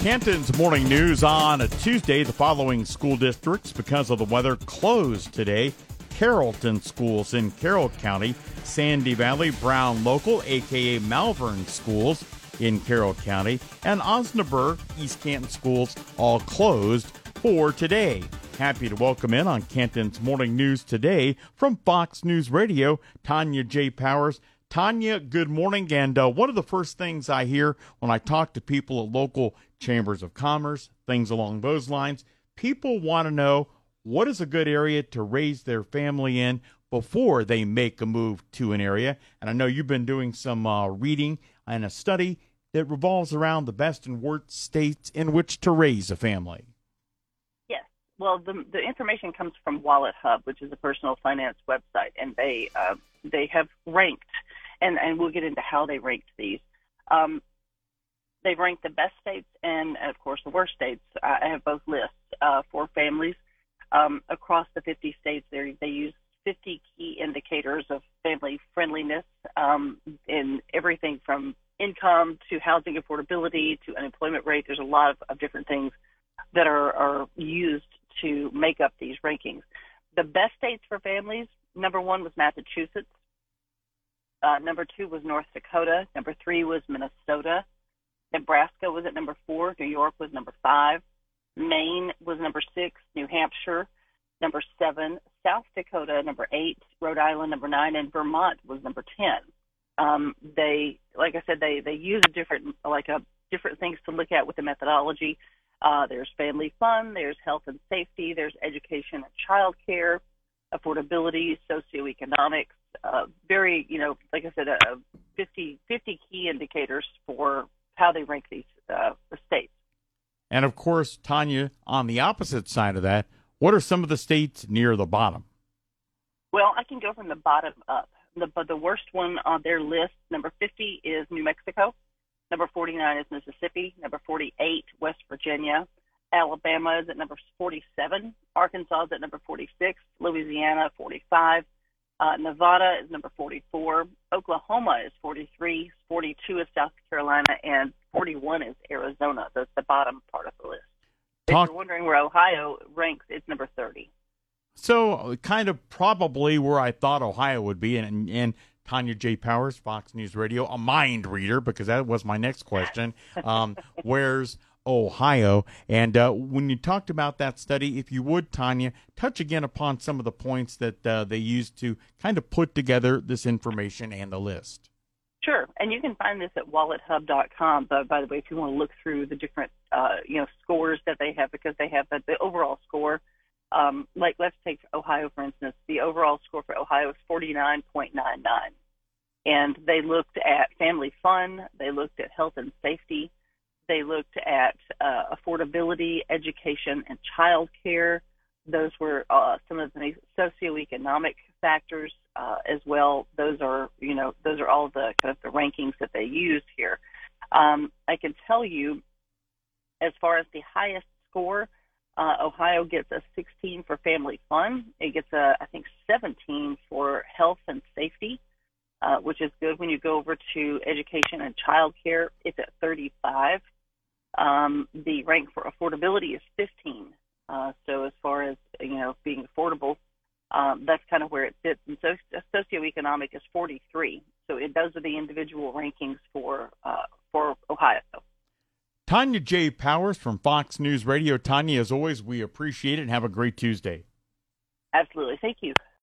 Canton's morning news on a Tuesday. The following school districts, because of the weather, closed today. Carrollton schools in Carroll County, Sandy Valley, Brown Local, aka Malvern schools in Carroll County, and Osnaburg, East Canton schools all closed for today. Happy to welcome in on Canton's morning news today from Fox News Radio, Tonya J. Powers. Tonya, good morning. And uh, one of the first things I hear when I talk to people at local chambers of commerce, things along those lines, people want to know what is a good area to raise their family in before they make a move to an area. And I know you've been doing some uh, reading and a study that revolves around the best and worst states in which to raise a family. Yes. Well, the, the information comes from Wallet Hub, which is a personal finance website, and they uh, they have ranked and and we'll get into how they ranked these. Um, they've ranked the best states and, of course, the worst states. I have both lists uh, for families um, across the 50 states. They they use 50 key indicators of family friendliness um, in everything from income to housing affordability to unemployment rate. There's a lot of, of different things that are, are used to make up these rankings. The best states for families, number one was Massachusetts. Uh, number two was North Dakota. Number three was Minnesota. Nebraska was at number four. New York was number five. Maine was number six. New Hampshire, number seven. South Dakota, number eight. Rhode Island, number nine. And Vermont was number 10. Um, they, like I said, they, they use different, like a, different things to look at with the methodology. Uh, there's family fun, there's health and safety, there's education and child care, affordability, socioeconomics, uh, very, you know, like I said, uh, 50, 50 key indicators for how they rank these uh, states. And of course, Tonya, on the opposite side of that, what are some of the states near the bottom? Well, I can go from the bottom up. The, the worst one on their list, number 50, is New Mexico. Number 49 is Mississippi. Number 48, West Virginia. Alabama is at number 47. Arkansas is at number 46. Louisiana, 45. Uh, Nevada is number 44. Oklahoma is 43. 42 is South Carolina, and 41 is Arizona. That's the bottom part of the list. Talk- if you're wondering where Ohio ranks, it's number 30. So, kind of probably where I thought Ohio would be, and, and Tonya J. Powers, Fox News Radio, a mind reader, because that was my next question. Um, where's Ohio. And uh, when you talked about that study, if you would, Tonya, touch again upon some of the points that uh, they used to kind of put together this information and the list. Sure, and you can find this at wallethub.com. But by the way, if you want to look through the different, uh, you know, scores that they have, because they have the, the overall score. Um, like let's take Ohio for instance. The overall score for Ohio is 49.99, and they looked at family fun. They looked at health and safety. They looked at uh, affordability, education, and child care. Those were uh, some of the socioeconomic factors uh, as well. Those are, you know, those are all the kind of the rankings that they used here. Um, I can tell you, as far as the highest score, uh, Ohio gets a 16 for family fun. It gets a, I think, 17 for health and safety, uh, which is good. When you go over to education and child care, it's at 35. Um, the rank for affordability is 15. Uh, so as far as you know, being affordable, um, that's kind of where it sits. And so socioeconomic is 43. So it those are the individual rankings for uh, for Ohio. Tonya J. Powers from Fox News Radio. Tonya, as always, we appreciate it and have a great Tuesday. Absolutely. Thank you.